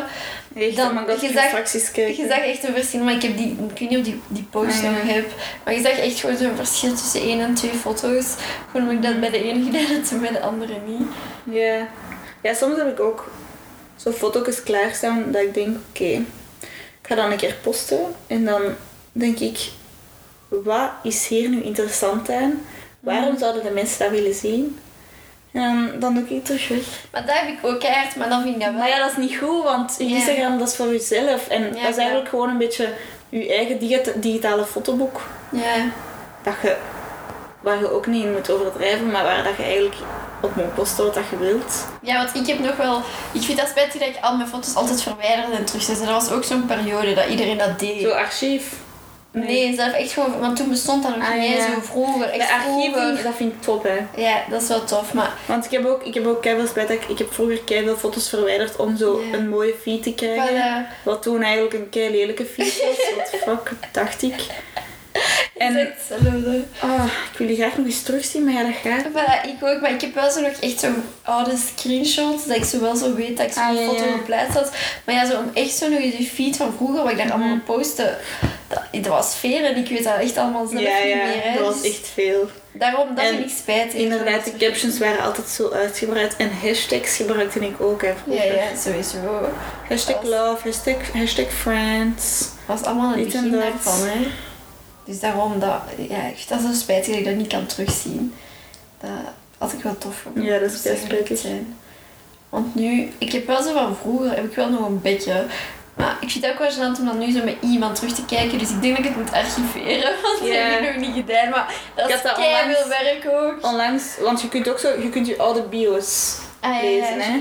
Echt, Dan- oh my god, je zag-. Je zag echt een verschil, maar ik, heb die, ik weet niet of die, die post Ah, ja. nog heb. Maar je zag echt gewoon zo'n verschil tussen één en twee foto's. Gewoon omdat ik dat bij de ene gedaan had en bij de andere niet. Ja. ja, soms heb ik ook zo foto's klaarstaan dat ik denk, oké, ik ga dan een keer posten. En dan denk ik, wat is hier nu interessant aan? Waarom zouden de mensen dat willen zien? En dan, dan doe ik het terug weg. Maar dat heb ik ook keihard, maar dan vind ik dat wel... Maar ja, dat is niet goed, want Ja. Instagram dat is voor jezelf. En dat is ja. eigenlijk gewoon een beetje je eigen digita- digitale fotoboek. Ja. Dat je, waar je ook niet in moet overdrijven, maar waar dat je eigenlijk op moet posten wat dat je wilt. Ja, want ik heb nog wel... Ik vind dat spijtig dat ik al mijn foto's altijd verwijderde en terugzet. En dat was ook zo'n periode dat iedereen dat deed. Zo archief. Nee, zelf echt gewoon... Want toen bestond dat nog Ah, niet, ja. zo vroeger. Echt De archieven, dat vind ik top, hè. Ja, dat is wel tof, maar... Want ik heb ook, ik heb ook keiveel spijt dat ik, ik heb vroeger keiveel foto's verwijderd om zo Ja. een mooie feed te krijgen. Voilà. Wat toen eigenlijk een kei lelijke feed was. <laughs> The fuck, dacht ik. <laughs> En... Ah, ik wil die graag nog eens terugzien, maar ja, dat gaat. Voilà, ik ook, maar ik heb wel zo nog echt zo'n oude screenshots, dat ik zo wel zo weet dat ik zo'n Ah, ja, foto geplaatst had. Maar ja, zo om echt zo nog die feed van vroeger, wat ik daar allemaal op postte, dat was veel en ik weet dat echt allemaal zelf Ja, niet ja, meer. Hè. dat was Dus echt veel. Daarom, dat En vind ik spijtig. Inderdaad, de captions waren altijd zo uitgebreid. En hashtags gebruikte ik ook, hè, Ja, ja, sowieso. Hashtag love, hashtag, hashtag friends. Dat was allemaal het begin daarvan, hè. Dus daarom, dat, ja, ik vind dat zo spijtig dat ik dat niet kan terugzien. Dat had ik wel tof gevonden. Ja, dat is best er spijtig. zijn. Want nu, ik heb wel zo van vroeger, heb ik wel nog een beetje. Maar ik vind het ook wel gênant om dan nu zo met iemand terug te kijken. Dus ik denk dat ik het moet archiveren. <laughs> Want dat heb ik nog niet gedaan. Maar dat is veel werk ook. Onlangs, want je kunt ook zo, je kunt je oude bio's Ah, ja, lezen, ja, hè.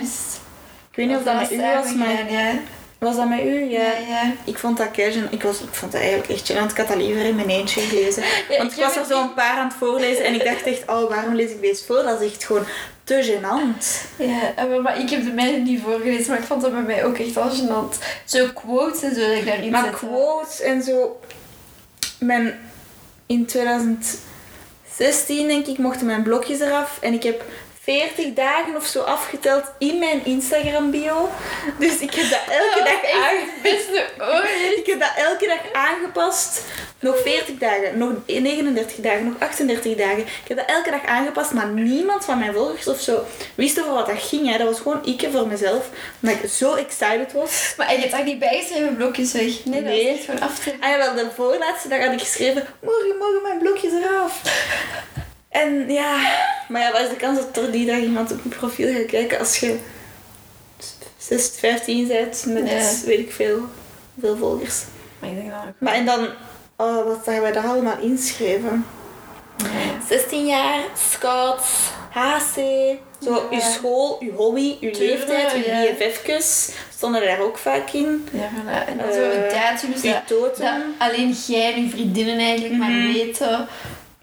Ik weet niet of dat met u was, maar... ja. Was dat met u? Ja. Ja, ja. Ik vond dat kei gênant. ik, was, ik vond dat eigenlijk echt gênant. Ik had dat liever in mijn eentje gelezen. <laughs> Want ik was er zo een paar aan het voorlezen en ik dacht echt, oh, waarom lees ik deze voor? Dat is echt gewoon te gênant. Ja, maar, maar ik heb de mijne niet voorgelezen, maar ik vond dat bij mij ook echt wel gênant. Zo quotes en zo dat ik daarin Maar quotes en zo. Mijn, in 2016 denk ik mochten mijn blokjes eraf en ik heb 40 dagen of zo afgeteld in mijn Instagram bio. Dus ik heb dat elke Dat dag echt aangepast. <laughs> ooit. Ik heb dat elke dag aangepast. Nog 40 dagen, nog 39 dagen, nog 38 dagen. Ik heb dat elke dag aangepast, maar niemand van mijn volgers of zo wist over wat dat ging. Hè. Dat was gewoon ik voor mezelf, omdat ik zo excited was. Maar je hebt daar niet bijgeschreven blokjes weg? Nee, dat Nee. is echt gewoon af te... Ah ja, wel, de voorlaatste dag had ik geschreven, morgen mogen mijn blokjes eraf. En ja, maar ja, wat is de kans dat er die dag iemand op je profiel gaat kijken als je 6, 15 bent met, Ja. weet ik veel, veel volgers. Maar ik denk dat ook. Maar en dan, oh, wat gaan wij daar allemaal inschreven? 16 jaar, scouts, HC, zo Ja. uw school, uw hobby, uw Tuurlijk, leeftijd, uw ja. BFF'jes stonden daar ook vaak in. Ja, voilà. En dan Eh, zo een datum, dus uw dat, dat alleen jij en je vriendinnen eigenlijk Mhm. maar weten.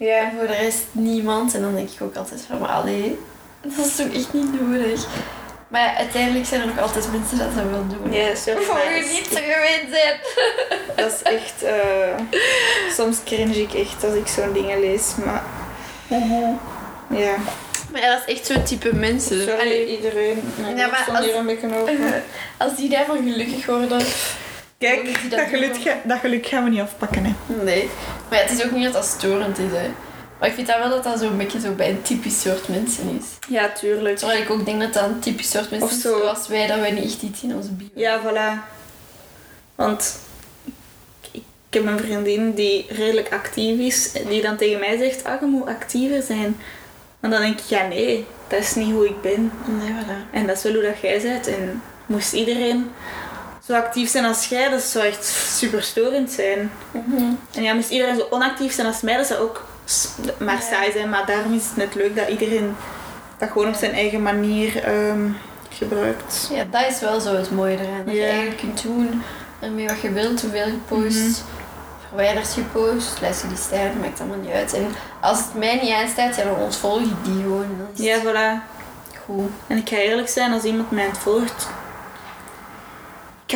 Ja. En voor de rest niemand. En dan denk ik ook altijd van, maar allee, dat is toch echt niet nodig. Maar ja, uiteindelijk zijn er nog altijd mensen dat dat wel doen. Ja, sorry, Voor u niet te gewend zijn. <laughs> Dat is echt... eh, soms cringe ik echt als ik zo'n dingen lees, maar... Ja, Maar ja, dat is echt zo'n type mensen. sorry Allee, iedereen. Mijn Ja, maar als- hier een beetje. <laughs> Als die daarvan gelukkig worden. Kijk, dat dat geluk, dat geluk gaan we niet afpakken, hè. Nee. Maar ja, het is ook niet dat dat storend is, hè. Maar ik vind dat wel dat dat zo'n beetje zo bij een typisch soort mensen is. Ja, tuurlijk. Terwijl ik ook denk dat dat een typisch soort mensen is, zo. zoals wij, dat wij niet echt iets in onze bio Ja, voilà. Want ik, ik heb een vriendin die redelijk actief is, die dan tegen mij zegt, ah, je moet actiever zijn. En dan denk ik, ja nee, dat is niet hoe ik ben. Nee, voilà. En dat is wel hoe dat jij bent. En moest iedereen zo actief zijn als jij, dat zou echt super storend zijn. En ja, moest iedereen zo onactief zijn als mij, dat zou ook maar Ja. saai zijn. Maar daarom is het net leuk dat iedereen dat gewoon op zijn eigen manier ehm, gebruikt. Ja, dat is wel zo het mooie eraan. Dat je eigenlijk kunt doen ermee wat je wilt, hoeveel je post. Mhm. Verwijderd je post, je die staan, maakt allemaal niet uit. En als het mij niet aanstaat, ja, dan ontvolg je die gewoon. Ja, voilà. goed. En ik ga eerlijk zijn, als iemand mij volgt, ik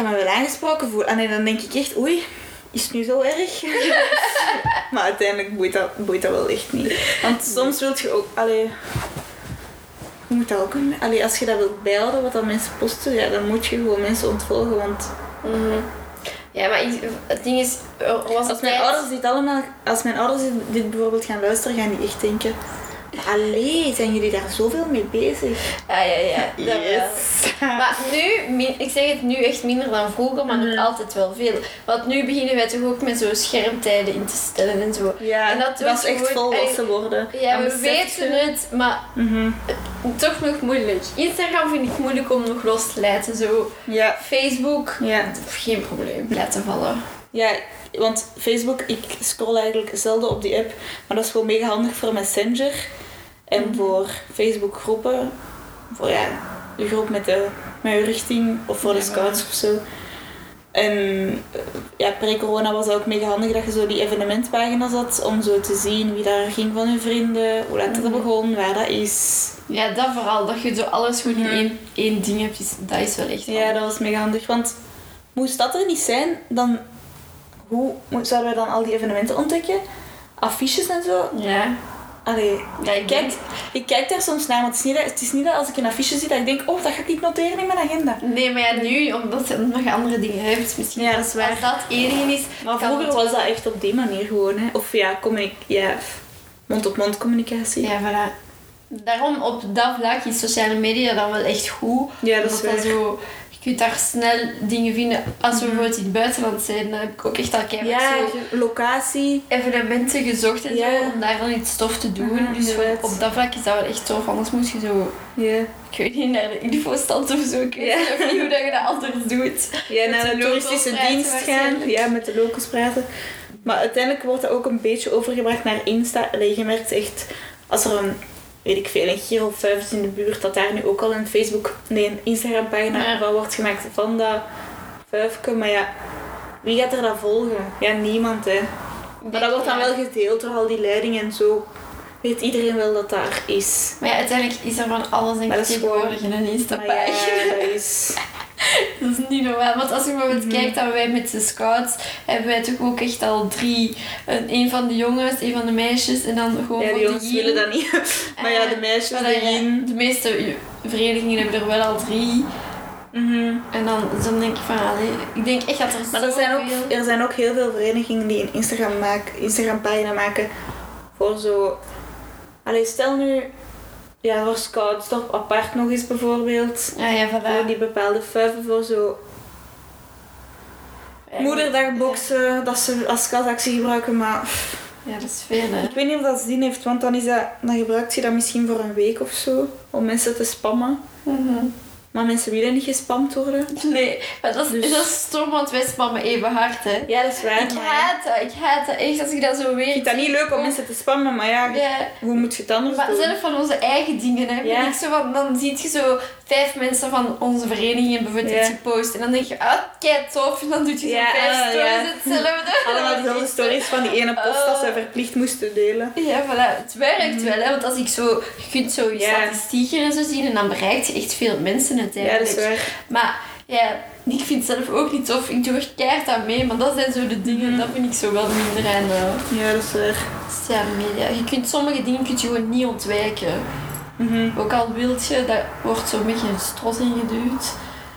kan me wel aangesproken voelen. En dan denk ik echt, oei, is het nu zo erg? <laughs> maar uiteindelijk boeit dat, boeit dat wel echt niet. Want soms wil je ook, allee, je moet dat ook, allee, als je dat wilt bijhouden, wat dat mensen posten, ja, dan moet je gewoon mensen ontvolgen. Want Mhm. Ja, maar het ding is, er was als mijn tijd- ouders dit allemaal, als mijn ouders dit bijvoorbeeld gaan luisteren, gaan die echt denken, allee, zijn jullie daar zoveel mee bezig? Ah, ja, ja. dat wel. Yes. Maar nu, ik zeg het nu echt minder dan vroeger, maar nog altijd wel veel. Want nu beginnen wij toch ook met zo schermtijden in te stellen en zo. Ja, En dat dat, is echt volwassen worden. Ja, we weten het, maar Mhm. toch nog moeilijk. Instagram vind ik moeilijk om nog los te laten. Zo Ja. Facebook, Ja. geen probleem. Laten vallen. Ja, want Facebook, ik scroll eigenlijk zelden op die app. Maar dat is gewoon mega handig voor Messenger. En voor Facebook groepen. Voor ja, de groep met, de, richting. Of voor de scouts of zo. En eh, ja, pre-corona was het ook mega handig dat je zo die evenementpagina's had. Om zo te zien wie daar ging van je vrienden. Hoe laat het Mhm. begon, waar dat is. Ja, dat vooral. Dat je zo alles gewoon in Mhm. één, één ding hebt. Dat is wel echt Ja, dat was mega handig. Want moest dat er niet zijn, dan hoe zouden wij dan al die evenementen ontdekken? Affiches en zo? Ja. Allee, Ja, ik kijk, ik kijk daar soms naar, want het is, niet dat, het is niet dat als ik een affiche zie dat ik denk, oh, dat ga ik niet noteren in mijn agenda. Nee, maar ja, nu, omdat je nog andere dingen hebt, misschien Ja, dat is waar. als dat enige is... Maar vroeger het was dat echt op die manier gewoon, hè. Of ja, communic ja mond-op-mond communicatie. Ja, voilà. Daarom, op dat vlak is sociale media dan wel echt goed. Ja, dat is waar. zo... Je kunt daar snel dingen vinden. Als we bijvoorbeeld in het buitenland zijn, dan heb ik ook echt al keihard Ja, zo locatie. evenementen gezocht en Ja. zo, om daar dan iets tof te doen. Mhm, dus op dat vlak is dat wel echt tof. Anders moet je zo, ik weet niet, naar de infostand of zo. Ik weet of niet hoe dat je dat anders doet. Ja, naar de de toeristische dienst gaan. Ja, met de locals praten. Maar uiteindelijk wordt dat ook een beetje overgebracht naar Insta. Allee, je merkt echt, als er een, weet ik veel, 5 is in de buurt, dat daar nu ook al een Facebook, nee, een Instagram pagina Ja. van wordt gemaakt van dat vijfke. Maar ja, wie gaat er dat volgen? Ja, niemand hè. Maar dat wordt dan wel gedeeld door al die leidingen en zo. Weet iedereen wel dat daar is. Maar ja, uiteindelijk is er van alles dat is tegenwoordig in een Insta-pagina. ja, dat is... <laughs> Dat is niet normaal. Want als je bijvoorbeeld kijkt dat wij met de scouts, hebben wij toch ook echt al drie. Een, een van de jongens, een van de meisjes en dan gewoon Ja, jongens de yin. willen dat niet. <laughs> Maar ja, de meisjes, Maar de dan, ja. De meeste verenigingen hebben er wel al drie. Mhm. En dan, dan denk ik van, allee, ik denk echt dat er Maar er zijn, ook, er zijn ook heel veel verenigingen die een Instagram, maak, Instagram pagina maken voor zo... Allee, stel nu... Ja, voor scouts toch apart nog eens bijvoorbeeld. Ja, ja, Voor voilà. die bepaalde fuiven voor zo moederdagboxen, dat ze als schatactie gebruiken. Maar Ja, dat is veel, hè. ik weet niet of dat zin heeft, want dan, is dat, dan gebruikt je dat misschien voor een week of zo. Om mensen te spammen. Mhm. Maar mensen willen niet gespamd worden. Nee, maar dat is, Dus- dat is stom, want wij spammen even hard, hè. Ja, dat is waar. Ik haat dat, ik haat dat echt als ik dat zo weer Ik vind dat niet leuk om mensen te spammen, maar ja, Ja, hoe moet je het anders maar doen? zelf van onze eigen dingen, hè. Ja. Zo van, dan zie je zo vijf mensen van onze vereniging bijvoorbeeld Ja. iets gepost. En dan denk je, ah, kei tof. En dan doe je zo Ja, vijf ah, stories hetzelfde. <laughs> Allemaal Dat dezelfde stories van die ene post dat ze Oh. verplicht moesten delen. Ja, voilà. Het werkt wel, hè. Want als ik zo... Je kunt zo je statistieken en zo zien en dan bereikt je echt veel mensen Ja, dat is waar. Maar ja, ik vind het zelf ook niet tof. Ik doe er keihard aan mee, maar dat zijn zo de dingen, Mhm. dat vind ik zo wel minder aan de Ja, dat is waar. sociale media. Je kunt sommige dingen kun je gewoon niet ontwijken. Mhm. Ook al wilt je, dat wordt zo'n beetje een stros ingeduwd.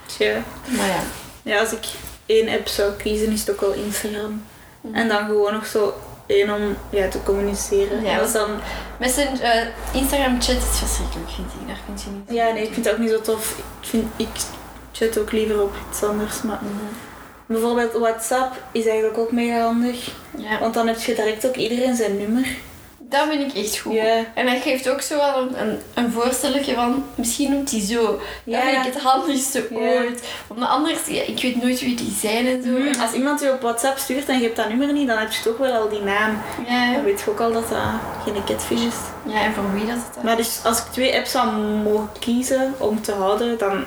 Tja. Maar ja. Ja, als ik één app zou kiezen, is het ook wel Instagram. Mhm. En dan gewoon nog zo één om ja, te communiceren. Ja, is dan, Messenger, eh, Instagram chat is verschrikkelijk, vind ik. Daar je niet. ja, nee, ik vind het ook niet zo tof. Ik, vind, ik chat ook liever op iets anders. Maar Mhm. bijvoorbeeld WhatsApp is eigenlijk ook mega handig. Ja, Want dan heb je direct ook iedereen zijn nummer. Dat vind ik echt goed. En dat geeft ook zo wel een, een, een voorstelletje van, misschien noemt hij zo. Dat Ja. vind ik het handigste Ja. ooit. Omdat anders, ja, ik weet nooit wie die zijn en zo. Mhm. Als iemand je op WhatsApp stuurt en je hebt dat nummer niet, dan heb je toch wel al die naam. Ja, Dan weet je ook al dat dat geen catfish is. ja, en voor wie dat het Maar dus als ik twee apps zou mogen kiezen om te houden, dan...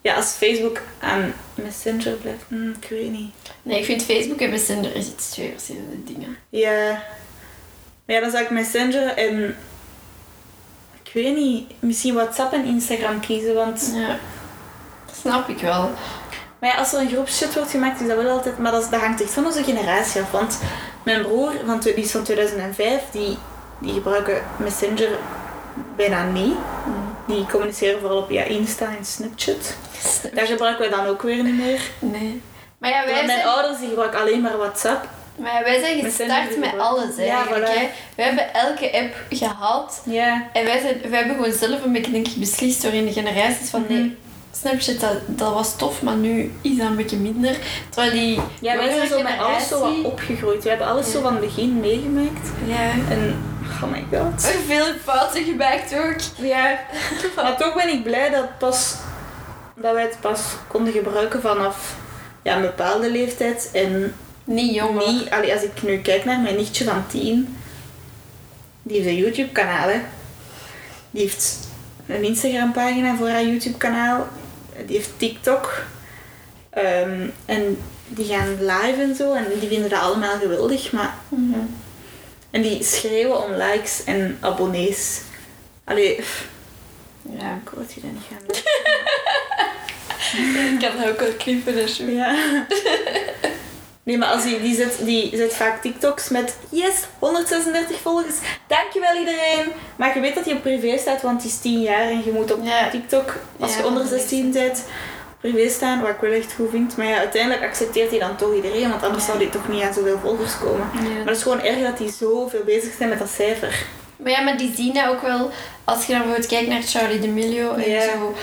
Ja, als Facebook aan Messenger blijft, mm, ik weet niet. Nee, ik vind Facebook en Messenger is iets twee verschillende dingen. Ja. Maar ja, dan zou ik Messenger en... Ik weet niet, misschien WhatsApp en Instagram kiezen, want... Ja, dat snap ik wel. Maar ja, als er een groepschat wordt gemaakt, is dat wel altijd... Maar dat, is- dat hangt echt van onze generatie af, want mijn broer, van, die is van 2005, die, die gebruiken Messenger bijna niet. Die communiceren vooral op ja, Insta en Snapchat. Daar gebruiken wij dan ook weer niet meer. Nee. Maar ja, wij mijn zijn, ouders die gebruiken alleen maar WhatsApp. Maar ja, wij zijn gestart met alles Ja, eigenlijk. voilà. hè. We hebben elke app gehad. Ja. En wij, zijn, wij hebben gewoon zelf een beetje denk ik, beslist door in de generaties van Mhm. nee, Snapchat dat, dat was tof, maar nu is dat een beetje minder. Terwijl die Ja, wij zijn zo met alles zo wat opgegroeid. We hebben alles zo Ja. van het begin meegemaakt. Ja. En, oh my god. Veel fouten gemaakt ook. Ja. <laughs> Maar toch ben ik blij dat, pas, dat wij het pas konden gebruiken vanaf ja, een bepaalde leeftijd. En Niet jonger. Niet, allee, als ik nu kijk naar mijn nichtje van 10, die heeft een YouTube-kanaal. hè. Die heeft een Instagram-pagina voor haar YouTube-kanaal. Die heeft TikTok. Ehm, en die gaan live en zo. En die vinden dat allemaal geweldig. Maar... Mhm. En die schreeuwen om likes en abonnees. Allee, Ja. ik word je dat niet gaan. <laughs> Ik kan ook wel knippen en zo. Ja. Nee, maar als die, die, zet, die zet vaak TikToks met yes, 136 volgers. Dankjewel iedereen. Maar je weet dat je op privé staat, want die is 10 jaar en je moet op Ja. TikTok, als Ja, je onder dat is- 16 bent, privé staan, wat ik wel echt goed vind. Maar ja, uiteindelijk accepteert hij dan toch iedereen, want anders Ja. zou hij toch niet aan zoveel volgers komen. Maar het is gewoon erg dat die zoveel bezig zijn met dat cijfer. Maar ja, maar die zien dat ook wel als je dan bijvoorbeeld kijkt naar Charlie D'Amelio en Ja. zo.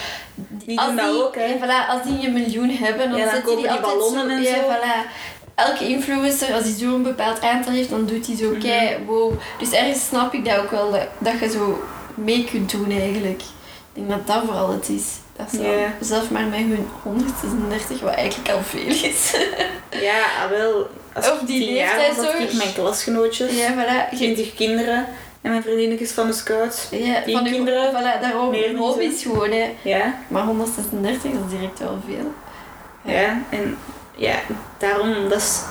Die als doen dat ook, hè. ja, voilà, als die een miljoen hebben, dan, Ja, dan zetten kopen die die ballonnen zo, en ja, zo. Voilà. Elke influencer, als die zo'n bepaald aantal heeft, dan doet hij zo Mhm. kei wow. Dus ergens snap ik dat ook wel, dat, je zo mee kunt doen eigenlijk. Ik denk dat dat vooral het is. Dat ze zelf maar met hun 136, wat eigenlijk al veel is. <laughs> Ja, ah, wel. Als Of ik die 10 jaar was, leeftijd zo. ik mijn klasgenootjes, ja, voilà. Je- 20 kinderen en mijn vriendinnetjes van de scouts. ja, van uw- kinderen, Voilà, daarom, meer hobby's gewoon, hè. Ja. Maar 136, dat is direct wel veel. Ja, en ja, daarom, dat is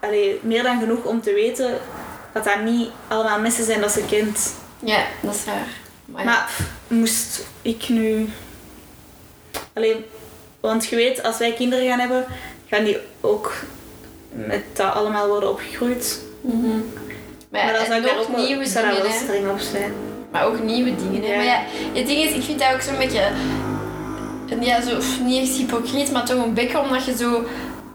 allee, meer dan genoeg om te weten dat dat niet allemaal mensen zijn dat ze kent. Ja, dat is waar. Maar, ja. Maar pff, moest ik nu... Alleen, want je weet, als wij kinderen gaan hebben, gaan die ook met dat allemaal worden opgegroeid. Mhm. Maar, Maar dan en zou ik daar nog ook wel, nieuwe ik zou daar dingen, wel hè. streng op zijn. Maar ook nieuwe dingen, hè. Ja. Maar ja, het ding is, ik vind dat ook zo'n beetje... Ja, zo, pff, niet echt hypocriet, maar toch een beetje omdat je zo...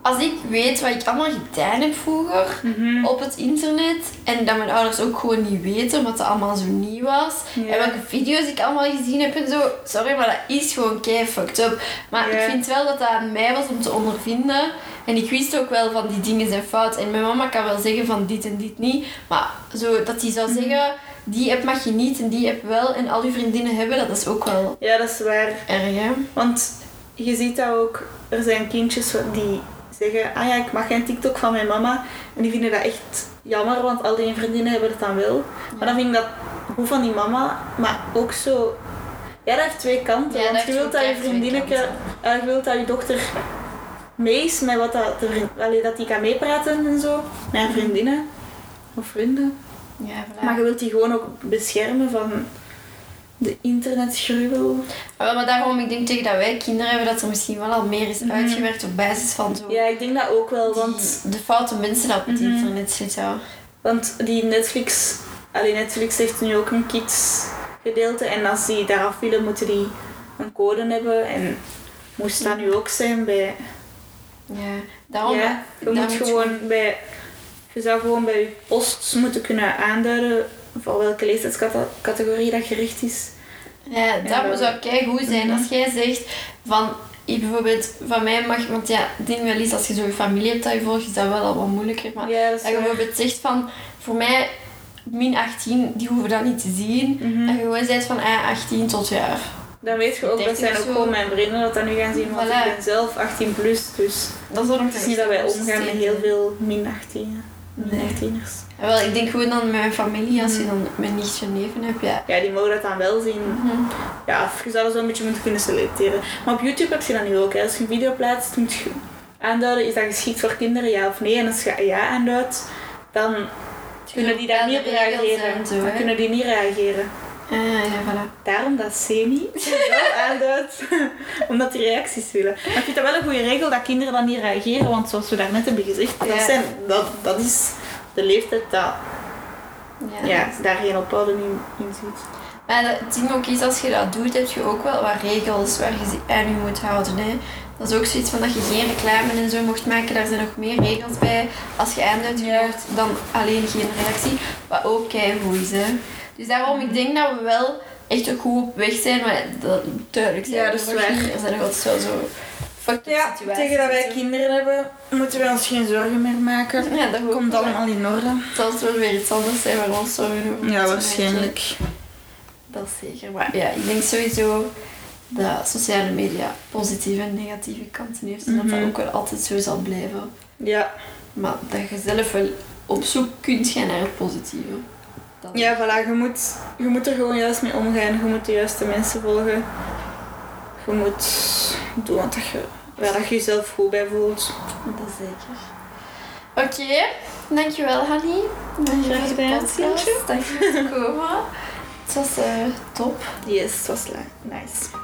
Als ik weet wat ik allemaal gedaan heb vroeger Mhm. op het internet en dat mijn ouders ook gewoon niet weten wat dat allemaal zo nieuw was en welke video's ik allemaal gezien heb en zo. Sorry, maar dat is gewoon kei fucked up. Maar ik vind wel dat dat aan mij was om te ondervinden. En ik wist ook wel van die dingen zijn fout. En mijn mama kan wel zeggen van dit en dit niet. Maar zo dat die zou Mhm. zeggen, die app mag je niet en die app wel. En al je vriendinnen hebben, dat is ook wel Ja, dat is waar. erg, hè? Want je ziet dat ook, er zijn kindjes wat- die zeggen, ah ja, ik mag geen TikTok van mijn mama. En die vinden dat echt jammer, want al die vriendinnen hebben het dan wel. Maar dan vind ik dat goed van die mama, maar ook zo... Ja, dat heeft twee kanten. Ja, want je wilt dat je vriendinnetje, kanten. eh, je wilt dat je dochter mee is met wat dat, allee, dat die kan meepraten en zo. Met haar vriendinnen of vrienden. Ja, voilà. Maar je wilt die gewoon ook beschermen van de internetgruwel. Maar, wel, maar daarom, ik denk tegen dat wij kinderen hebben, dat er misschien wel al meer is Mhm. uitgewerkt op basis van zo... Ja, ik denk dat ook wel, die- want... de foute mensen dat op het Mhm. internet zitten. Want die Netflix, allee, Netflix heeft nu ook een kids gedeelte en als die daaraf willen, moeten die een code hebben. En moest dat nu ook zijn bij. Ja, daarom... ja, je daar moet moet je gewoon bij. Je zou gewoon bij je post moeten kunnen aanduiden voor welke leeftijdscategorie dat gericht is. Ja, dat zou kei goed zijn. Mhm. Als jij zegt van, ik bijvoorbeeld, van mij mag, want ja, ding wel is, als je zo je familie hebt dat je volgt, is dat wel al wat moeilijker. Maar ja, dat je bijvoorbeeld zegt van, voor mij, min 18, die hoeven dat niet te zien. Mhm. Dat je gewoon zegt van, ah, 18 tot jaar. Dan weet je ook, dat 30 zijn ook gewoon mijn vrienden dat dat nu gaan zien, want Voilà. ik ben zelf 18 plus, dus Dat is het is niet dat wij omgaan met heel veel min 18, min Nee. 18ers. Ja, wel, ik denk gewoon dan met mijn familie, als je dan mijn nichtje en neven hebt, ja. Ja, die mogen dat dan wel zien. Mhm. Ja, of je zou dat zo een beetje moeten kunnen selecteren. Maar op YouTube heb je dat nu ook. Hè. Als je een video plaatst, moet je aanduiden, is dat geschikt voor kinderen, ja of nee? En als je ja aanduidt, dan kunnen die daar niet reageren. dan hè. kunnen die niet reageren. Ah, ja, voilà. Daarom dat Semi wel <laughs> aanduidt, omdat die reacties willen. Maar ik vind dat wel een goede regel dat kinderen dan niet reageren, want zoals we daarnet hebben gezegd, dat, zijn, dat, dat is de leeftijd dat Ja. ja, daar geen ophouden in, in zit. Maar het ding ook is, als je dat doet, heb je ook wel wat regels waar je aan je moet houden. Hè. Dat is ook zoiets van dat je geen reclame en zo mocht maken. Daar zijn nog meer regels bij. Als je aanduidt, Ja. mocht dan alleen geen reactie. Wat ook keigoed is. Hè. Dus daarom, ik denk dat we wel echt ook goed op weg zijn. Maar dat, duidelijk zijn Ja, we dat is waar. Er zijn nog altijd zo up Ja, tegen dat wij en zo. kinderen hebben, moeten we ons geen zorgen meer maken. Ja, dat Komt wel. allemaal in orde. Het zal wel weer iets anders zijn waar ons zorgen over Ja, waarschijnlijk. Dat is zeker. Maar ja, ik denk sowieso dat sociale media positieve en negatieve kanten heeft. En dat Mhm. dat ook wel altijd zo zal blijven. Ja. Maar dat je zelf wel op zoek kunt gaan naar het positieve. Dat- Ja, voilà. Je moet, je moet er gewoon juist mee omgaan. Je moet de juiste mensen volgen. Je moet doen wat dat je, waar dat je jezelf goed bij voelt. Dat zeker. Oké, dankjewel Hanny. Dankjewel Graag voor de gedaan, podcast. Dankjewel voor het komen. Het was eh, top. Yes, het was nice.